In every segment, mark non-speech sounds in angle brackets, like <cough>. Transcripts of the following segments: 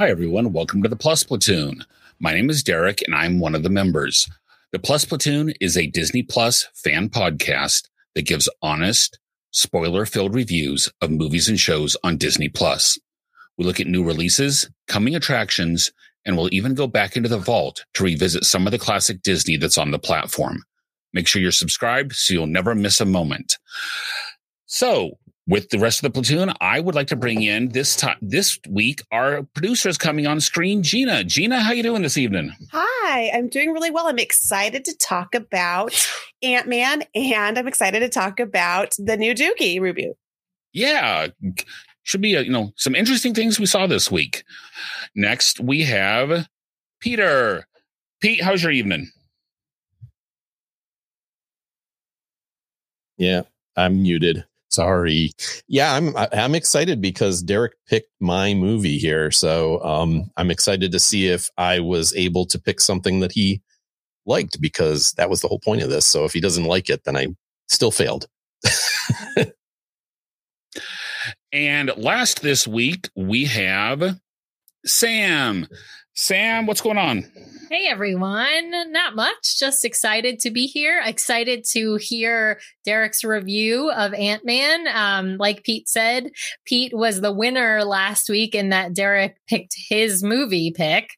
Hi, everyone. Welcome to the Plus Platoon. My name is Derek, and I'm one of the members. The Plus Platoon is a Disney Plus fan podcast that gives honest, spoiler filled reviews of movies and shows on Disney Plus. We look at new releases, coming attractions, and we'll even go back into the vault to revisit some of the classic Disney that's on the platform. Make sure you're subscribed so you'll never miss a moment. So, with the rest of the platoon, I would like to bring in this time this week our producer is coming on screen, Gina. Gina, how you doing this evening? Hi, I'm doing really well. I'm excited to talk about <sighs> Ant Man, and I'm excited to talk about the new Doogie review. Yeah, should be a, you know some interesting things we saw this week. Next, we have Peter. Pete, how's your evening? Yeah, I'm muted. Sorry. Yeah, I'm I'm excited because Derek picked my movie here, so um, I'm excited to see if I was able to pick something that he liked because that was the whole point of this. So if he doesn't like it, then I still failed. <laughs> and last this week we have Sam. Sam, what's going on? Hey everyone, not much. Just excited to be here. Excited to hear Derek's review of Ant Man. Um, like Pete said, Pete was the winner last week in that Derek picked his movie pick.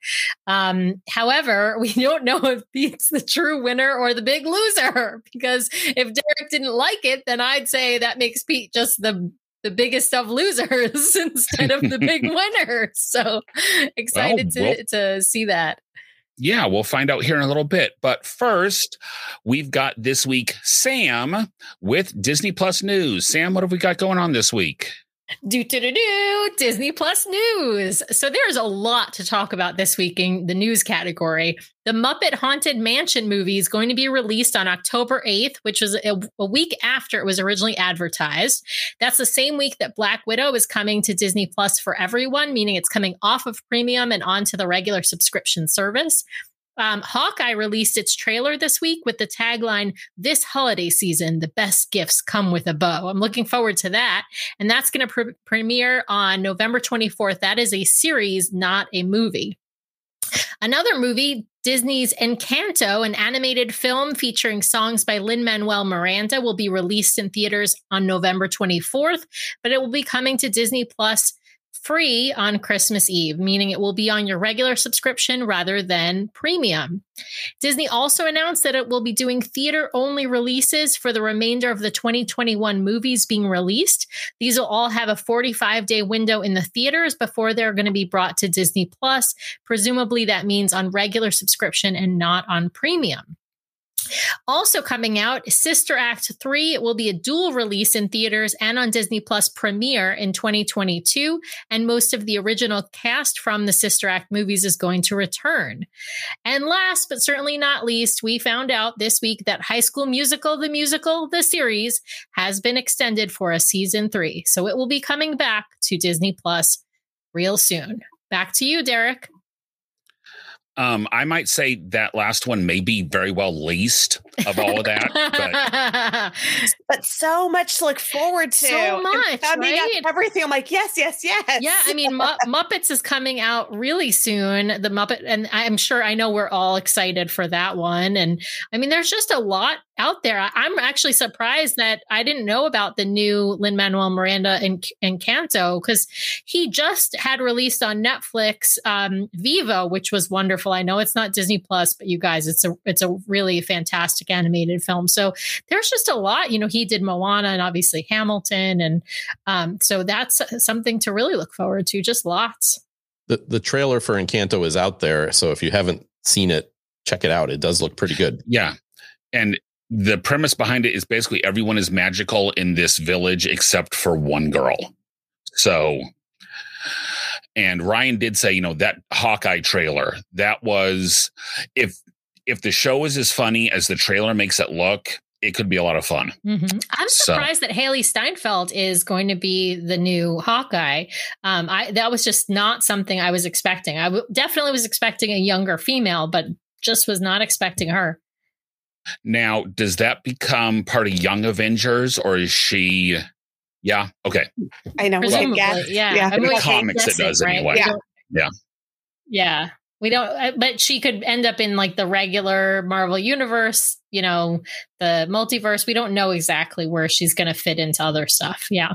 Um, however, <laughs> we don't know if Pete's the true winner or the big loser <laughs> because if Derek didn't like it, then I'd say that makes Pete just the the biggest of losers <laughs> instead of the big <laughs> winners. So excited well, to, to see that. Yeah, we'll find out here in a little bit. But first, we've got this week Sam with Disney Plus News. Sam, what have we got going on this week? Do do do do Disney Plus news. So there's a lot to talk about this week in the news category. The Muppet Haunted Mansion movie is going to be released on October 8th, which was a, a, week after it was originally advertised. That's the same week that Black Widow is coming to Disney Plus for everyone, meaning it's coming off of premium and onto the regular subscription service. Um, Hawkeye released its trailer this week with the tagline, This holiday season, the best gifts come with a bow. I'm looking forward to that. And that's going to pre- premiere on November 24th. That is a series, not a movie. Another movie, Disney's Encanto, an animated film featuring songs by Lin Manuel Miranda, will be released in theaters on November 24th, but it will be coming to Disney Plus free on Christmas Eve, meaning it will be on your regular subscription rather than premium. Disney also announced that it will be doing theater only releases for the remainder of the 2021 movies being released. These will all have a 45 day window in the theaters before they're going to be brought to Disney Plus. Presumably, that means on regular subscription and not on premium. Also coming out, Sister Act 3 it will be a dual release in theaters and on Disney Plus premiere in 2022 and most of the original cast from the Sister Act movies is going to return. And last but certainly not least, we found out this week that High School Musical the musical the series has been extended for a season 3. So it will be coming back to Disney Plus real soon. Back to you, Derek. Um, I might say that last one may be very well least of all of that, but, <laughs> but so much to look forward to. So much, I mean, right? everything. I'm like, yes, yes, yes. Yeah, I mean, <laughs> Muppets is coming out really soon. The Muppet, and I'm sure I know we're all excited for that one. And I mean, there's just a lot out there. I'm actually surprised that I didn't know about the new Lin Manuel Miranda and Encanto because he just had released on Netflix um, Vivo, which was wonderful. I know it's not Disney Plus, but you guys, it's a it's a really fantastic animated film. So there's just a lot. You know, he did Moana and obviously Hamilton, and um, so that's something to really look forward to. Just lots. The the trailer for Encanto is out there, so if you haven't seen it, check it out. It does look pretty good. Yeah, and the premise behind it is basically everyone is magical in this village except for one girl. So, and Ryan did say, you know, that Hawkeye trailer, that was if if the show is as funny as the trailer makes it look, it could be a lot of fun. Mm-hmm. I'm So- surprised that Hailee Steinfeld is going to be the new Hawkeye. Um, I that was just not something I was expecting. I w- definitely was expecting a younger female, but just was not expecting her. Now, does that become part of Young Avengers or is she? Yeah. Okay. I know. We Presumably, guess. yeah. Yeah. In the mean, we can't comics, it guess does anyway. Yeah. Yeah. Yeah. We don't, uh, but she could end up in like the regular Marvel universe, you know, the multiverse. We don't know exactly where she's going to fit into other stuff. Yeah.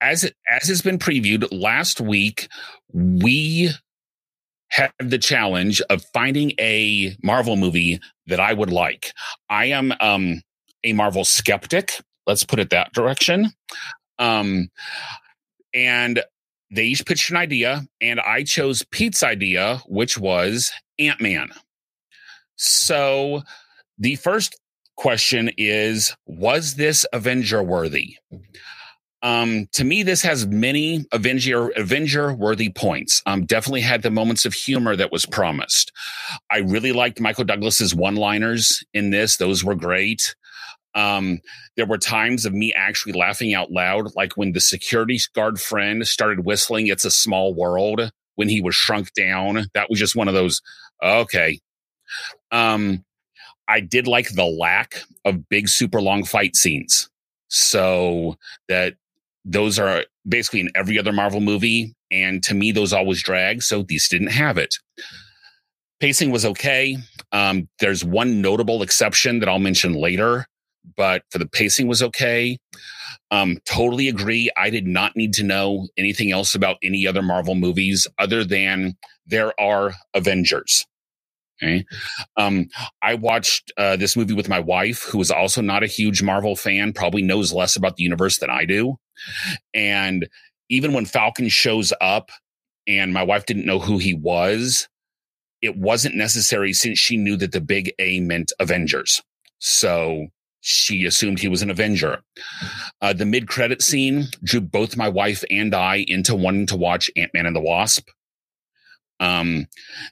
As it, as has been previewed last week, we had the challenge of finding a Marvel movie that I would like. I am um, a Marvel skeptic. Let's put it that direction. Um, and they each pitched an idea, and I chose Pete's idea, which was Ant Man. So the first question is Was this Avenger worthy? Um, to me, this has many Avenger Avenger worthy points. Um, definitely had the moments of humor that was promised. I really liked Michael Douglas's one liners in this; those were great. Um, there were times of me actually laughing out loud, like when the security guard friend started whistling "It's a Small World" when he was shrunk down. That was just one of those. Okay. Um, I did like the lack of big, super long fight scenes. So that those are basically in every other Marvel movie. And to me, those always drag. So these didn't have it. Pacing was okay. Um, there's one notable exception that I'll mention later, but for the pacing was okay. Um, totally agree. I did not need to know anything else about any other Marvel movies other than there are Avengers. Okay. Um, I watched uh, this movie with my wife, who is also not a huge Marvel fan, probably knows less about the universe than I do. And even when Falcon shows up and my wife didn't know who he was, it wasn't necessary since she knew that the big A meant Avengers. So she assumed he was an Avenger. Uh, the mid credit scene drew both my wife and I into wanting to watch Ant Man and the Wasp. Um,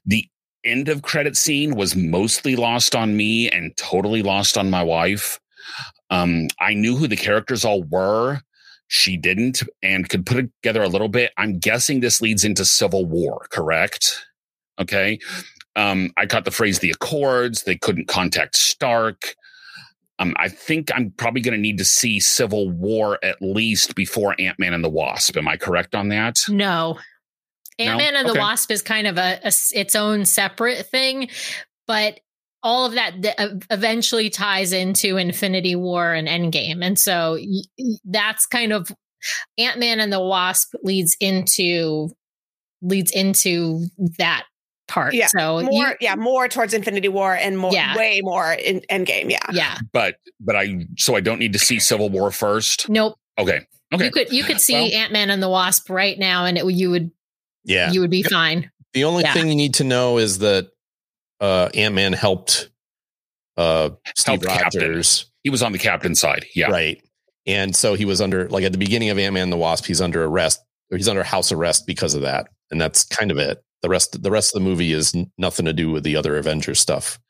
the end of credit scene was mostly lost on me and totally lost on my wife. Um, I knew who the characters all were. She didn't and could put it together a little bit. I'm guessing this leads into Civil War, correct? Okay. Um, I caught the phrase the Accords. They couldn't contact Stark. Um, I think I'm probably going to need to see Civil War at least before Ant Man and the Wasp. Am I correct on that? No. Ant Man and Okay. the Wasp is kind of a its own separate thing, but all of that th- eventually ties into Infinity War and Endgame, and so y- y- that's kind of Ant Man and the Wasp leads into leads into that part. Yeah, so you- More, yeah, more towards Infinity War and more, Yeah. way more in Endgame. Yeah. yeah, But but I so I don't need to see Civil War first. nope. Okay. Okay. You could you could see Well- Ant Man and the Wasp right now, and it you would Yeah. you would be fine. The only Yeah. thing you need to know is that uh, Ant Man helped uh, Steve Helped Captain. He was on the captain side. Yeah. right? And so he was under, like at the beginning of Ant Man the Wasp, he's under arrest or he's under house arrest because of that, and that's kind of it. The rest, the rest of the movie is nothing to do with the other Avengers stuff.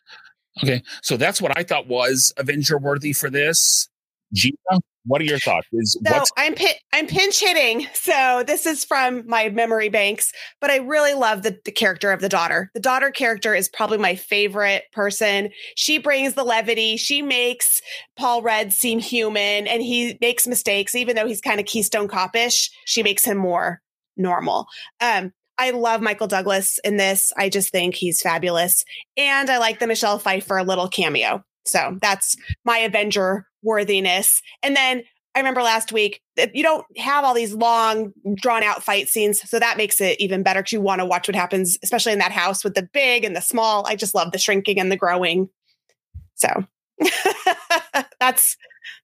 Okay. So that's what I thought was Avenger worthy for this. Gina, what are your thoughts? Is So I'm pin- I'm pinch hitting. So this is from my memory banks, but I really love the, the character of the daughter. The daughter character is probably my favorite person. She brings the levity. She makes Paul Rudd seem human, and he makes mistakes, even though he's kind of Keystone Copish. She makes him more normal. Um, I love Michael Douglas in this. I just think he's fabulous, and I like the Michelle Pfeiffer little cameo. So that's my Avenger worthiness. And then I remember last week you don't have all these long, drawn out fight scenes. So that makes it even better because you want to watch what happens, especially in that house with the big and the small. I just love the shrinking and the growing. So <laughs> that's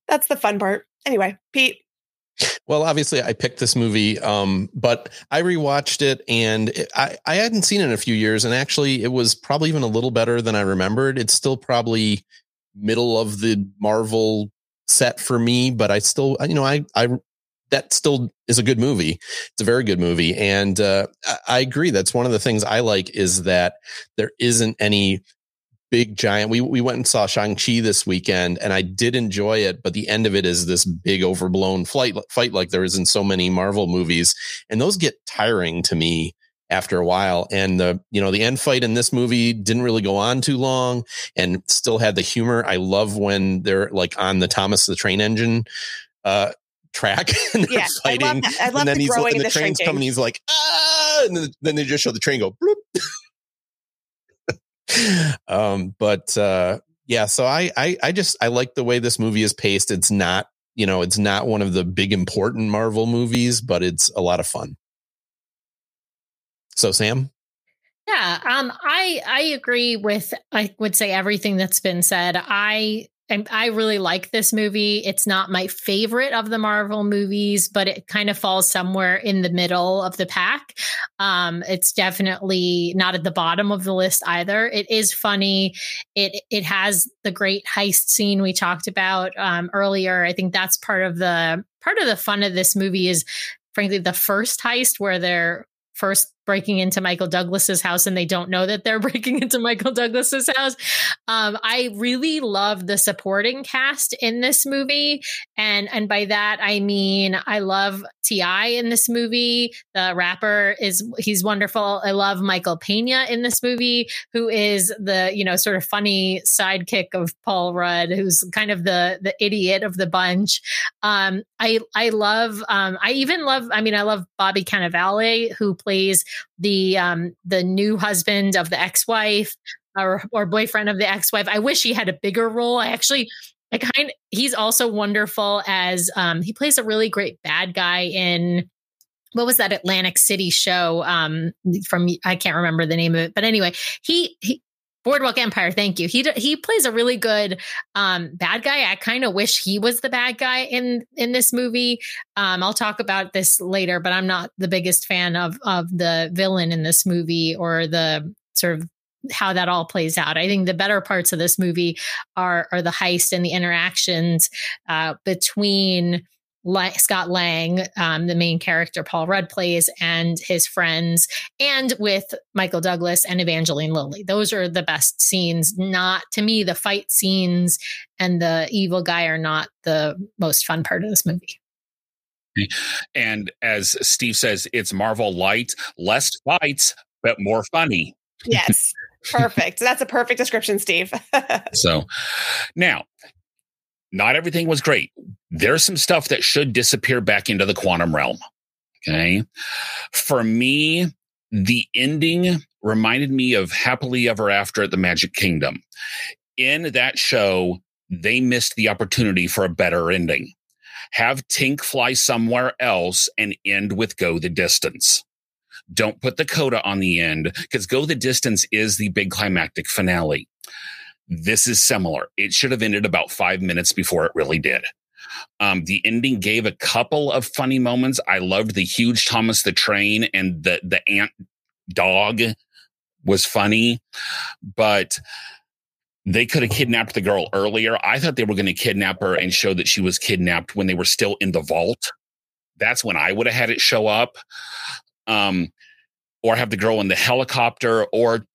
that's the fun part. Anyway, Pete. Well, obviously, I picked this movie, um, but I rewatched it, and it, I I hadn't seen it in a few years, and actually, it was probably even a little better than I remembered. It's still probably middle of the Marvel set for me, but I still, you know, I I that still is a good movie. It's a very good movie, and uh, I agree. That's one of the things I like is that there isn't any big giant. We we went and saw Shang Chi this weekend, and I did enjoy it. But the end of it is this big overblown flight fight like there is in so many Marvel movies, and those get tiring to me after a while. And the you know the end fight in this movie didn't really go on too long, and still had the humor. I love when they're like on the Thomas the Train Engine. Uh, track <laughs> and yeah, fighting. I love, that. I love and then the he's and the, the train's shrinking. coming. He's like, ah, and then, then they just show the train go. bloop. <laughs> um, but uh, yeah, so I, I I just I like the way this movie is paced. It's not you know it's not one of the big important Marvel movies, but it's a lot of fun. So Sam, Yeah, um, I I agree with I would say everything that's been said. I I really like this movie. It's not my favorite of the Marvel movies, but it kind of falls somewhere in the middle of the pack. Um, it's definitely not at the bottom of the list either. It is funny. It it has the great heist scene we talked about um, earlier. I think that's part of the part of the fun of this movie is frankly the first heist where they're first breaking into Michael Douglas's house and they don't know that they're <laughs> breaking into Michael Douglas's house. Um, I really love the supporting cast in this movie. And and by that I mean I love T.I. in this movie. The rapper is he's wonderful. I love Michael Pena in this movie, who is the, you know, sort of funny sidekick of Paul Rudd, who's kind of the the idiot of the bunch. Um, I I love um, I even love, I mean, I love Bobby Cannavale, who plays the um the new husband of the ex-wife or or boyfriend of the ex-wife. I wish he had a bigger role. I actually I kind he's also wonderful as um he plays a really great bad guy in what was that Atlantic City show um from I can't remember the name of it but anyway he he Boardwalk Empire, thank you. He he plays a really good um, bad guy. I kind of wish he was the bad guy in in this movie. Um, I'll talk about this later, but I'm not the biggest fan of of the villain in this movie or the sort of how that all plays out. I think the better parts of this movie are are the heist and the interactions uh, between La- Scott Lang, um, the main character Paul Rudd plays, and his friends, and with Michael Douglas and Evangeline Lilly. Those are the best scenes. Not to me, the fight scenes and the evil guy are not the most fun part of this movie. And as Steve says, it's Marvel light, less fights, but more funny. Yes. <laughs> Perfect. That's a perfect description, Steve. <laughs> So now, not everything was great. There's some stuff that should disappear back into the quantum realm. Okay. For me, the ending reminded me of Happily Ever After at the Magic Kingdom. In that show, they missed the opportunity for a better ending. Have Tink fly somewhere else and end with Go the Distance. Don't put the coda on the end because Go the Distance is the big climactic finale. This is similar. It should have ended about five minutes before it really did. Um, the ending gave a couple of funny moments. I loved the huge Thomas the Train and the the ant dog was funny, but they could have kidnapped the girl earlier. I thought they were going to kidnap her and show that she was kidnapped when they were still in the vault. That's when I would have had it show up. Um, or have the girl in the helicopter, or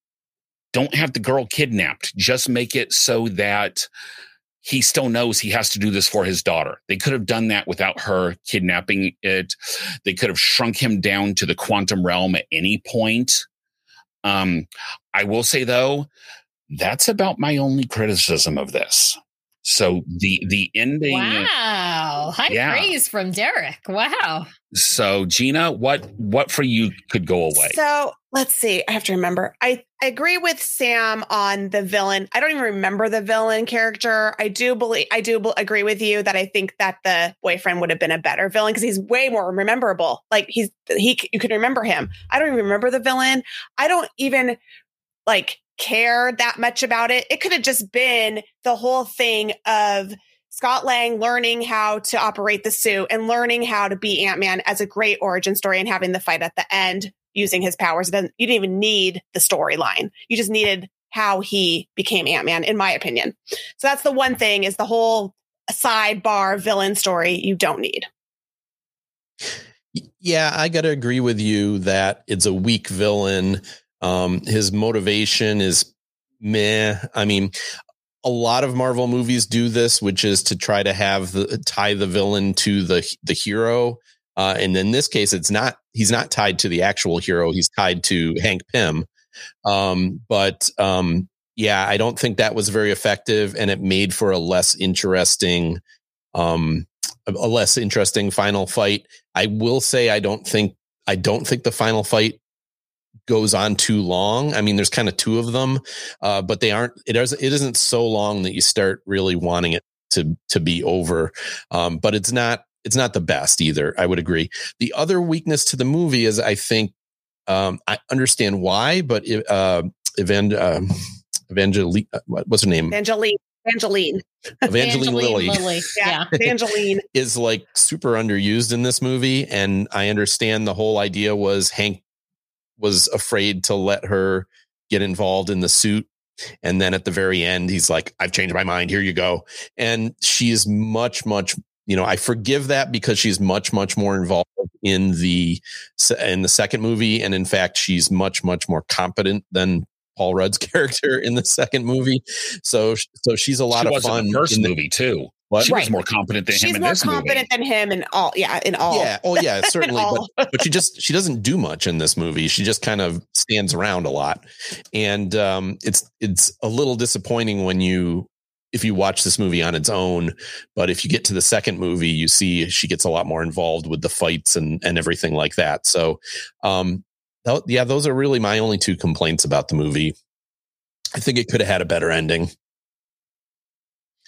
don't have the girl kidnapped. Just make it so that he still knows he has to do this for his daughter. They could have done that without her kidnapping it. They could have shrunk him down to the quantum realm at any point. Um, I will say though, that's about my only criticism of this. So the the ending. Wow, high Yeah. praise from Derek. Wow. So Gina, what what for you could go away? So let's see. I have to remember. I, I agree with Sam on the villain. I don't even remember the villain character. I do believe I do agree with you that I think that the boyfriend would have been a better villain because he's way more rememberable. Like he's he you can remember him. I don't even remember the villain. I don't even like care that much about it. It could have just been the whole thing of Scott Lang learning how to operate the suit and learning how to be Ant Man as a great origin story and having the fight at the end using his powers. Then you didn't even need the storyline. You just needed how he became Ant Man, in my opinion. So that's the one thing is the whole sidebar villain story you don't need. Yeah, I got to agree with you that it's a weak villain. Um, his motivation is meh. I mean, a lot of Marvel movies do this, which is to try to have the tie the villain to the the hero. Uh, and in this case, it's not he's not tied to the actual hero. He's tied to Hank Pym. Um, but um, yeah, I don't think that was very effective, and it made for a less interesting, um, a less interesting final fight. I will say I don't think I don't think the final fight goes on too long. I mean, there's kind of two of them, uh, but they aren't. It is. It isn't so long that you start really wanting it to to be over. Um, but it's not. It's not the best either. I would agree. The other weakness to the movie is I think um, I understand why, but uh, Evan, uh, Evangeline, uh, what's her name? Evangeline. Evangeline. Evangeline, Lilly. Lilly. <laughs> Yeah. Evangeline. <laughs> is like super underused in this movie. And I understand the whole idea was Hank was afraid to let her get involved in the suit. And then at the very end, he's like, I've changed my mind. Here you go. And she is much, much, you know, I forgive that because she's much, much more involved in the, in the second movie. And in fact, she's much, much more competent than Paul Rudd's <laughs> character in the second movie. So, so she's a lot she of was in fun. the first in the- movie too. What? She was more competent than She's him in more this competent movie. than him in all. Yeah, in all. Yeah. Oh, yeah. <laughs> Certainly. but, but she just she doesn't do much in this movie. She just kind of stands around a lot, and um, it's it's a little disappointing when you if you watch this movie on its own. But if you get to the second movie, you see she gets a lot more involved with the fights and and everything like that. So, um, tho- yeah, those are really my only two complaints about the movie. I think it could have had a better ending.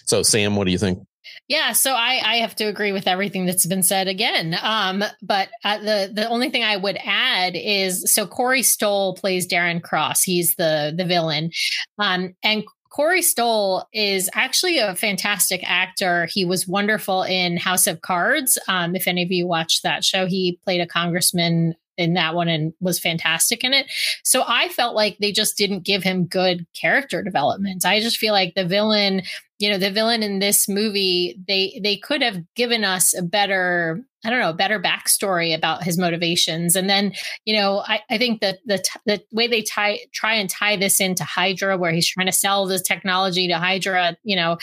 So, Sam, what do you think? Yeah, so I, I have to agree with everything that's been said again. Um, but uh, the the only thing I would add is so Corey Stoll plays Darren Cross. He's the the villain, um, and Corey Stoll is actually a fantastic actor. He was wonderful in House of Cards. Um, if any of you watched that show, he played a congressman in that one and was fantastic in it. So I felt like they just didn't give him good character development. I just feel like the villain you know the villain in this movie they they could have given us a better i don't know a better backstory about his motivations. And then you know i, I think that the the way they tie try and tie this into hydra where he's trying to sell this technology to hydra you know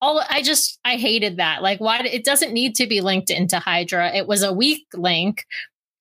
all i just i hated that. Like why it doesn't need to be linked into hydra. It was a weak link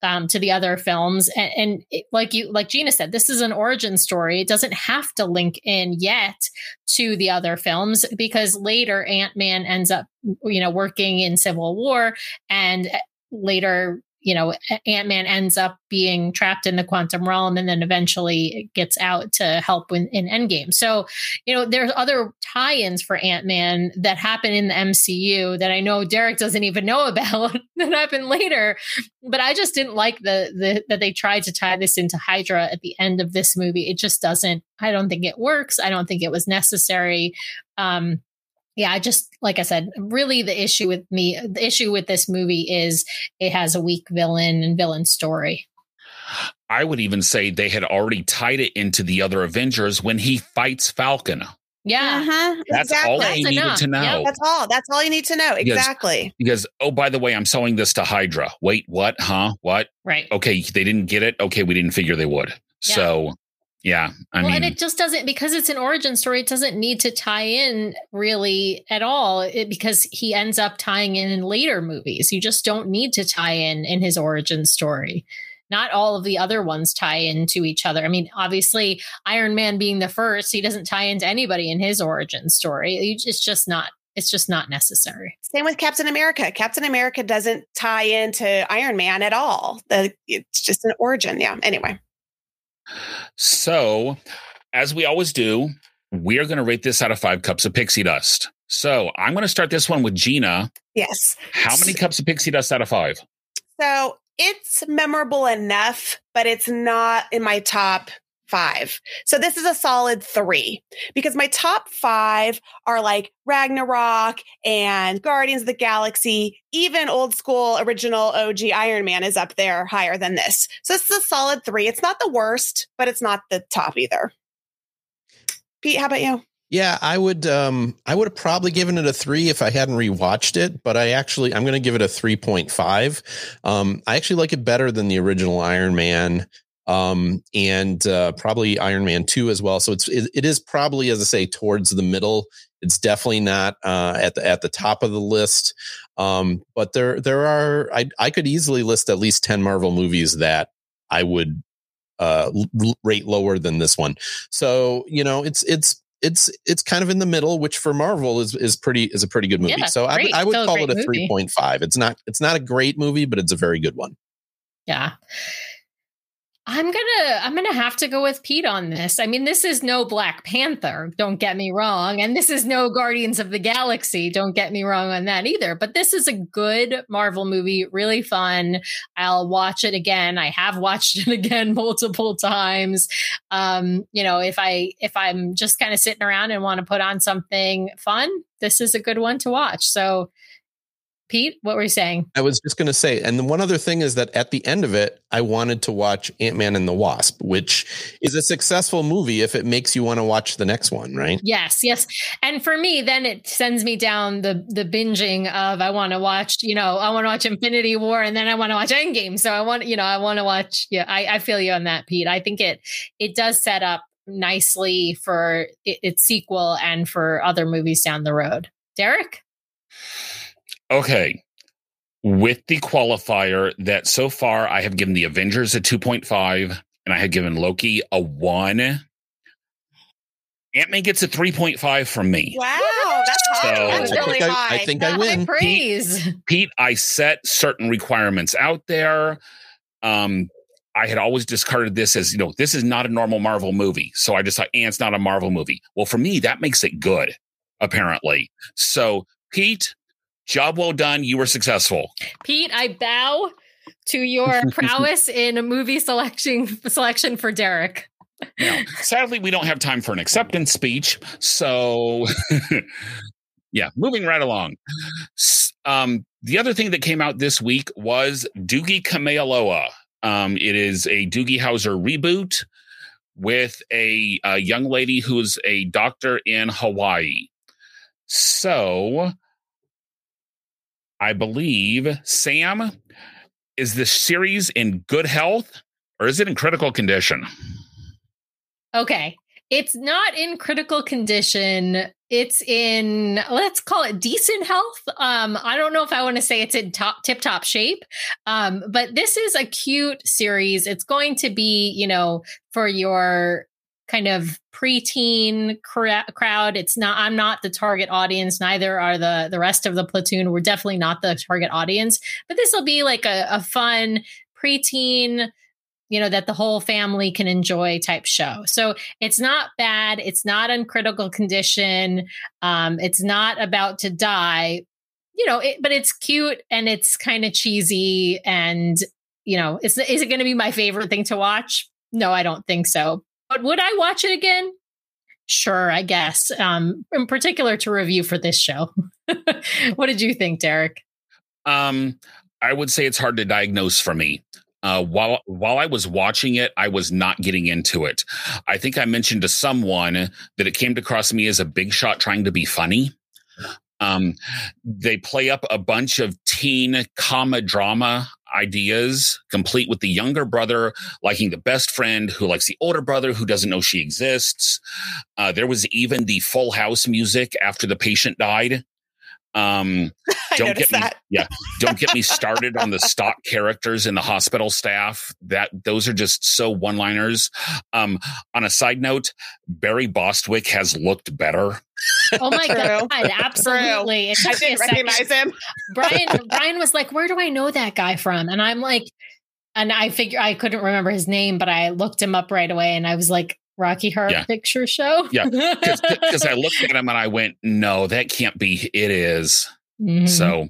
um, to the other films. And, and it, like you, like Gina said, this is an origin story. It doesn't have to link in yet to the other films because later Ant Man ends up, you know, working in Civil War, and later. You know, Ant Man ends up being trapped in the quantum realm and then eventually gets out to help in, in Endgame. So, you know, there's other tie ins for Ant Man that happen in the MCU that I know Derek doesn't even know about <laughs> that happen later but I just didn't like the the that they tried to tie this into Hydra at the end of this movie. It just doesn't. I don't think it works. I don't think it was necessary. Um, yeah, I just like I said, really the issue with me, the issue with this movie is it has a weak villain and villain story. I would even say they had already tied it into the other Avengers when he fights Falcon. Yeah, Uh-huh, That's exactly. all they That's needed enough. to know. Yep. That's all. That's all you need to know. Exactly. Because, oh, by the way, I'm selling this to Hydra. Wait, what? Huh? What? right. Okay, they didn't get it. Okay, we didn't figure they would. Yeah. So, yeah, I well, mean, and it just doesn't because it's an origin story. It doesn't need to tie in really at all it, because he ends up tying in in later movies. You just don't need to tie in in his origin story. Not all of the other ones tie into each other. I mean, obviously, Iron Man being the first, he doesn't tie into anybody in his origin story. You- It's just not. It's just not necessary. Same with Captain America. Captain America doesn't tie into Iron Man at all. The, it's just an origin. Yeah. Anyway. So as we always do, we are going to rate this out of five cups of pixie dust. So I'm going to start this one with Gina. Yes. How many cups of pixie dust out of five? So it's memorable enough, but it's not in my top five. So this is a solid three because my top five are like Ragnarok and Guardians of the Galaxy. Even old school original OG Iron Man is up there higher than this. So this is a solid three. It's not the worst, but it's not the top either. Pete, how about you? Yeah, I would um I would have probably given it a 3 if I hadn't rewatched it, but I actually I'm going to give it a 3.5. Um I actually like it better than the original Iron Man um and uh probably Iron Man 2 as well. So it's it, it is probably as I say towards the middle. It's definitely not uh at the at the top of the list. Um but there there are I I could easily list at least 10 Marvel movies that I would uh rate lower than this one. So, you know, it's it's it's it's kind of in the middle, which for Marvel is is pretty is a pretty good movie. Yeah, so I. I would Still a call great it a three point five. It's not it's not a great movie, but it's a very good one. Yeah. I'm gonna I'm gonna have to go with Pete on this. I mean, this is no Black Panther, don't get me wrong, and this is no Guardians of the Galaxy, don't get me wrong on that either. But this is a good Marvel movie, really fun. I'll watch it again. I have watched it <laughs> again multiple times. Um, you know, if I if I'm just kind of sitting around and want to put on something fun, this is a good one to watch. So, Pete, what were you saying? I was just going to say, and the one other thing is that at the end of it, I wanted to watch Ant Man and the Wasp, which is a successful movie if it makes you want to watch the next one, right? Yes, yes. And for me, then it sends me down the the binging of I want to watch, you know, I want to watch Infinity War and then I want to watch Endgame. So I want, you know, I want to watch. Yeah, I, I feel you on that, Pete. I think it it does set up nicely for its sequel and for other movies down the road. Derek, Okay. With the qualifier that so far I have given the Avengers a 2.5 and I have given Loki a 1. Ant Man gets a 3.5 from me. Wow, that's high. So- that's really think I- high. I think I win. praise. Pete, I set certain requirements out there. Um, I had always discarded this as, you know, this is not a normal Marvel movie. So I just thought, and it's not a Marvel movie. Well, for me, that makes it good, apparently. So, Pete, job well done. You were successful. Pete, I bow to your <laughs> prowess in a movie selection selection for Derek. Now, sadly, we don't have time for an acceptance speech. So, <laughs> yeah, moving right along. Um, the other thing that came out this week was Doogie Kamealoha. Um, it is a Doogie Howser reboot with a, a young lady who's a doctor in Hawaii. So, I believe, Sam, is this series in good health or is it in critical condition? Okay. It's not in critical condition. It's in let's call it decent health. Um, I don't know if I want to say it's in top tip top shape. Um, but this is a cute series. It's going to be, you know, for your kind of preteen cra- crowd. It's not I'm not the target audience, neither are the the rest of the platoon. We're definitely not the target audience, but this will be like a, a fun preteen you know that the whole family can enjoy type show. So it's not bad. It's not in critical condition. Um it's not about to die. You know it, but it's cute and it's kind of cheesy and you know is, is it going to be my favorite thing to watch? No i don't think so but would i watch it again sure i guess um in particular to review for this show <laughs> what did you think derek Um, I would say it's hard to diagnose for me. Uh, while while I was watching it, I was not getting into it. I think I mentioned to someone that it came across me as a big shot trying to be funny. Um, they play up a bunch of teen comma drama ideas, complete with the younger brother liking the best friend who likes the older brother who doesn't know she exists. Uh, there was even the Full House music after the patient died. Um, <laughs> don't get me that. <laughs> yeah don't get me started on the stock characters in the hospital staff that those are just so one liners um on a side note barry bostwick has looked better oh my <laughs> True. god absolutely I took me a didn't second. recognize him. Brian Brian was like, "Where do I know that guy from?" And I'm like, and I figure I couldn't remember his name, but I looked him up right away, and I was like, "Rocky Horror Yeah. Picture Show." Yeah, because <laughs> i looked at him and i went no that can't be it is Mhm. so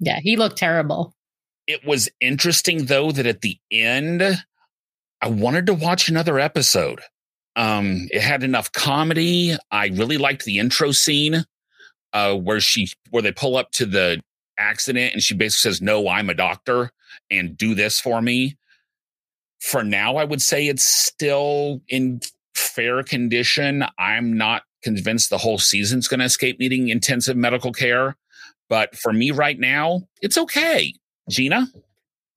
yeah, he looked terrible. it was interesting though that at the end I wanted to watch another episode. Um, it had enough comedy. I really liked the intro scene uh, where she where they pull up to the accident and she basically says, "No, I'm a doctor and do this for me." For now, I would say it's still in fair condition. I'm not convinced the whole season's going to escape needing intensive medical care, but for me right now, it's okay. Gina?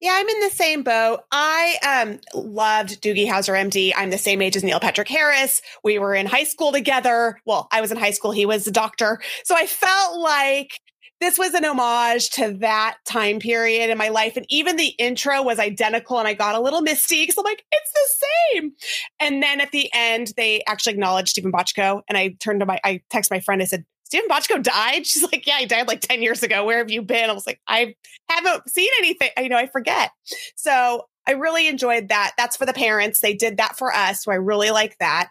Yeah, I'm in the same boat. I um, loved Doogie Howser MD. I'm the same age as Neil Patrick Harris. We were in high school together. Well, I was in high school. He was a doctor. So I felt like this was an homage to that time period in my life. And even the intro was identical. And I got a little misty because I'm like, it's the same. And then at the end, they actually acknowledged Steven Bochco. And I turned to my, I text my friend, I said, Steven Bochco died? She's like, yeah, he died like 10 years ago. Where have you been? I was like, I haven't seen anything. You know, I forget. So I really enjoyed that. That's for the parents. They did that for us. So I really like that.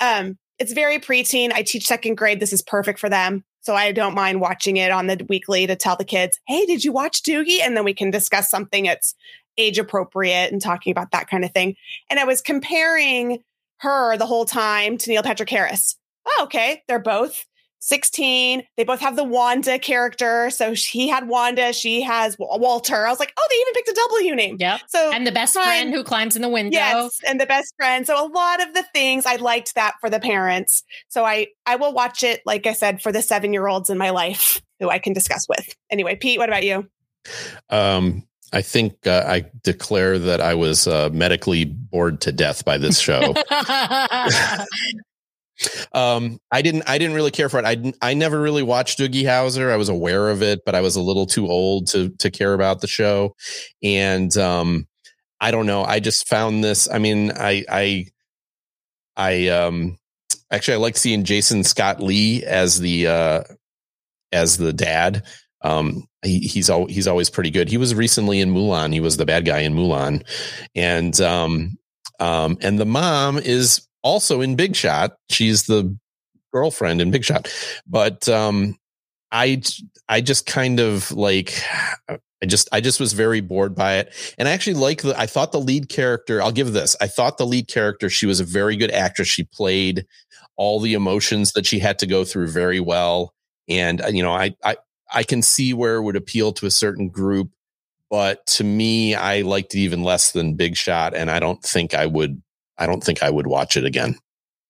Um, it's very preteen. I teach second grade. This is perfect for them. So I don't mind watching it on the weekly to tell the kids, hey, did you watch Doogie? And then we can discuss something that's age appropriate and talking about that kind of thing. And I was comparing her the whole time to Neil Patrick Harris. Oh, okay. They're both 16. They both have the Wanda character. So he had Wanda, she has Walter. I was like, oh, they even picked a W name. Yep. So and the best friend who climbs in the window. Yes, and the best friend. So a lot of the things I liked that for the parents. So I I will watch it, like I said, for the seven year olds in my life who I can discuss with. Anyway, Pete, what about you? Um, I think uh, I declare that I was uh, medically bored to death by this show. <laughs> <laughs> um i didn't i didn't really care for it. I i never really watched doogie howser. I was aware of it but i was a little too old to to care about the show. And um i don't know. I just found this i mean i i i um actually i like seeing jason scott lee as the uh as the dad. Um he, he's al- he's always pretty good. He was recently in mulan. He was the bad guy in mulan. And um um and the mom is also in Big Shot. She's the girlfriend in Big Shot. But um I I just kind of like I just I just was very bored by it. And I actually like the I thought the lead character, I'll give this. I thought the lead character, she was a very good actress. She played all the emotions that she had to go through very well. And uh, you know, I I I can see where it would appeal to a certain group, but to me, I liked it even less than Big Shot, and I don't think I would I don't think I would watch it again.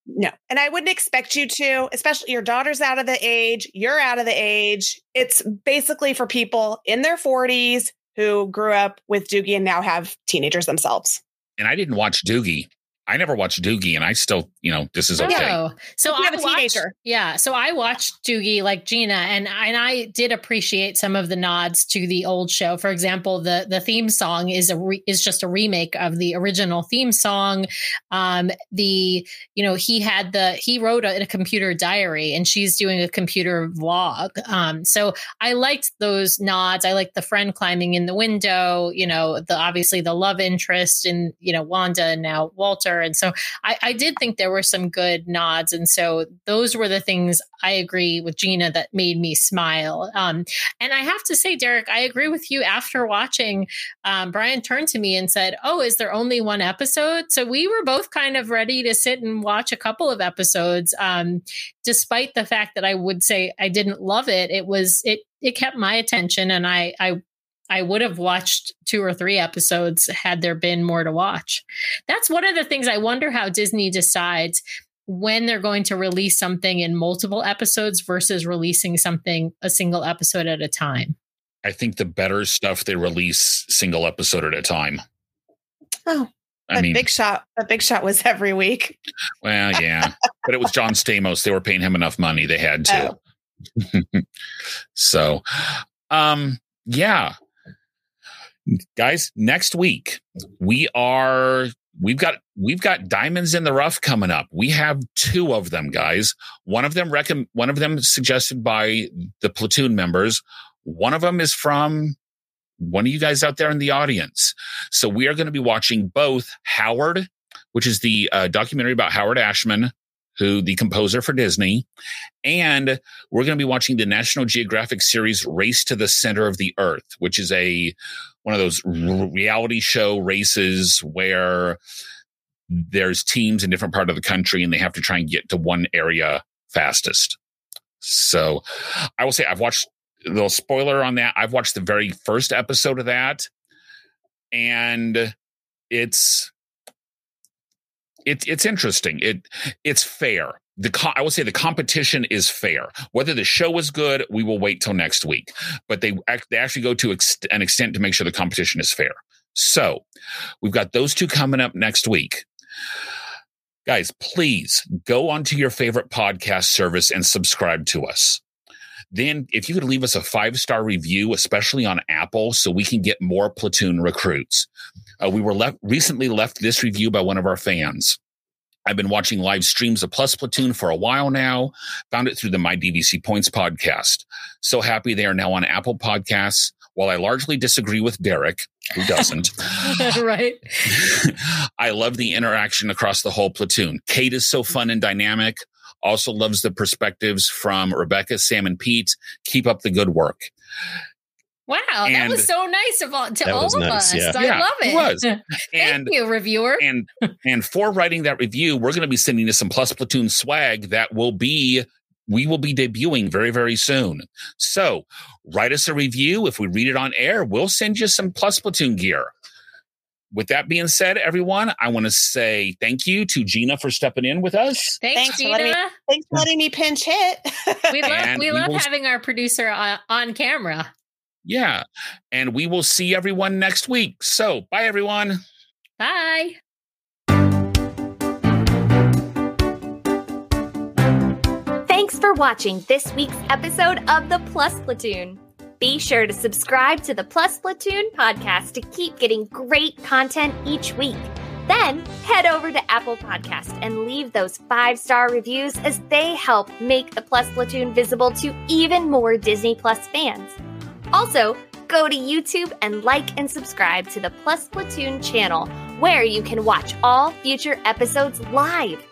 No. And I wouldn't expect you to, especially your daughter's out of the age, you're out of the age. It's basically for people in their 40s who grew up with Doogie and now have teenagers themselves. And I didn't watch Doogie. I never watched Doogie, and I still, you know, this is okay. Oh, so I watched, yeah. So I watched Doogie like Gina, and and I did appreciate some of the nods to the old show. For example, the the theme song is a re, is just a remake of the original theme song. Um, the you know he had the he wrote a, a computer diary, and she's doing a computer vlog. Um, so I liked those nods. I liked the friend climbing in the window. You know, the obviously the love interest in you know Wanda and now Walter and so I, I did think there were some good nods. And so those were the things I agree with Gina that made me smile. Um, and I have to say, Derek, I agree with you. After watching, um, Brian turned to me and said, Oh, is there only one episode? So we were both kind of ready to sit and watch a couple of episodes. Um, despite the fact that I would say I didn't love it, it was, it, it kept my attention and I, I I would have watched two or three episodes had there been more to watch. That's one of the things I wonder how Disney decides when they're going to release something in multiple episodes versus releasing something a single episode at a time. I think the better stuff they release single episode at a time. Oh, I mean, big shot. A big shot was <laughs> every week. Well, yeah, but it was John Stamos. They were paying him enough money; they had to. Oh. <laughs> so, um, yeah, guys, next week we are we've got we've got diamonds in the rough coming up. We have two of them, guys. One of them recom- one of them suggested by the platoon members. One of them is from one of you guys out there in the audience. So we are going to be watching both Howard, which is the uh, documentary about Howard Ashman, who the composer for Disney, and we're going to be watching the National Geographic series Race to the Center of the Earth, which is a one of those reality show races where there's teams in different part of the country and they have to try and get to one area fastest. So I will say I've watched a little spoiler on that. I've watched the very first episode of that and it's it's it's interesting. It it's fair. The co- I will say the competition is fair. Whether the show is good, we will wait till next week. But they they actually go to ex- an extent to make sure the competition is fair. So we've got those two coming up next week. Guys, please go onto your favorite podcast service and subscribe to us. Then, if you could leave us a five star review, especially on Apple, so we can get more platoon recruits. Uh, we were left recently left this review by one of our fans. I've been watching live streams of Plus Platoon for a while now. Found it through the My DVC Points podcast. So happy they are now on Apple Podcasts. While I largely disagree with Derek, who doesn't, <laughs> <laughs> right? I love the interaction across the whole platoon. Kate is so fun and dynamic. Also loves the perspectives from Rebecca, Sam, and Pete. Keep up the good work. Wow, And- that was so nice of all, to all of nice, us. yeah. I Yeah, love it it. was. <laughs> Thank And you, reviewer. and and for writing that review, we're going to be sending you some Plus Platoon swag that will be we will be debuting very very soon. So write us a review. If we read it on air, we'll send you some Plus Platoon gear. With that being said, everyone, I want to say thank you to Gina for stepping in with us. Thanks, Thanks for Gina. letting me- Thanks for letting me pinch hit. <laughs> we love And we we love will- having our producer uh, on camera. Yeah. And we will see everyone next week. So bye everyone. Bye. Thanks for watching this week's episode of the Plus Platoon. Be sure to subscribe to the Plus Platoon podcast to keep getting great content each week. Then head over to Apple Podcast and leave those five star reviews as they help make the Plus Platoon visible to even more Disney Plus fans. Also, go to YouTube and like and subscribe to the Plus Platoon channel where you can watch all future episodes live.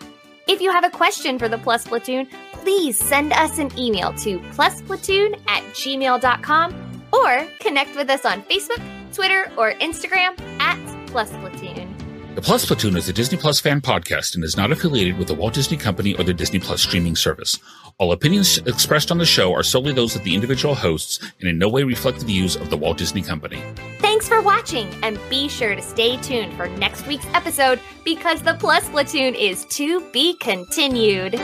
If you have a question for the Plus Platoon, please send us an email to plusplatoon at gmail.com or connect with us on Facebook, Twitter, or Instagram at plusplatoon. The Plus Platoon is a Disney Plus fan podcast and is not affiliated with the Walt Disney Company or the Disney Plus streaming service. All opinions expressed on the show are solely those of the individual hosts and in no way reflect the views of the Walt Disney Company. Thanks for watching, and be sure to stay tuned for next week's episode because the Plus Platoon is to be continued.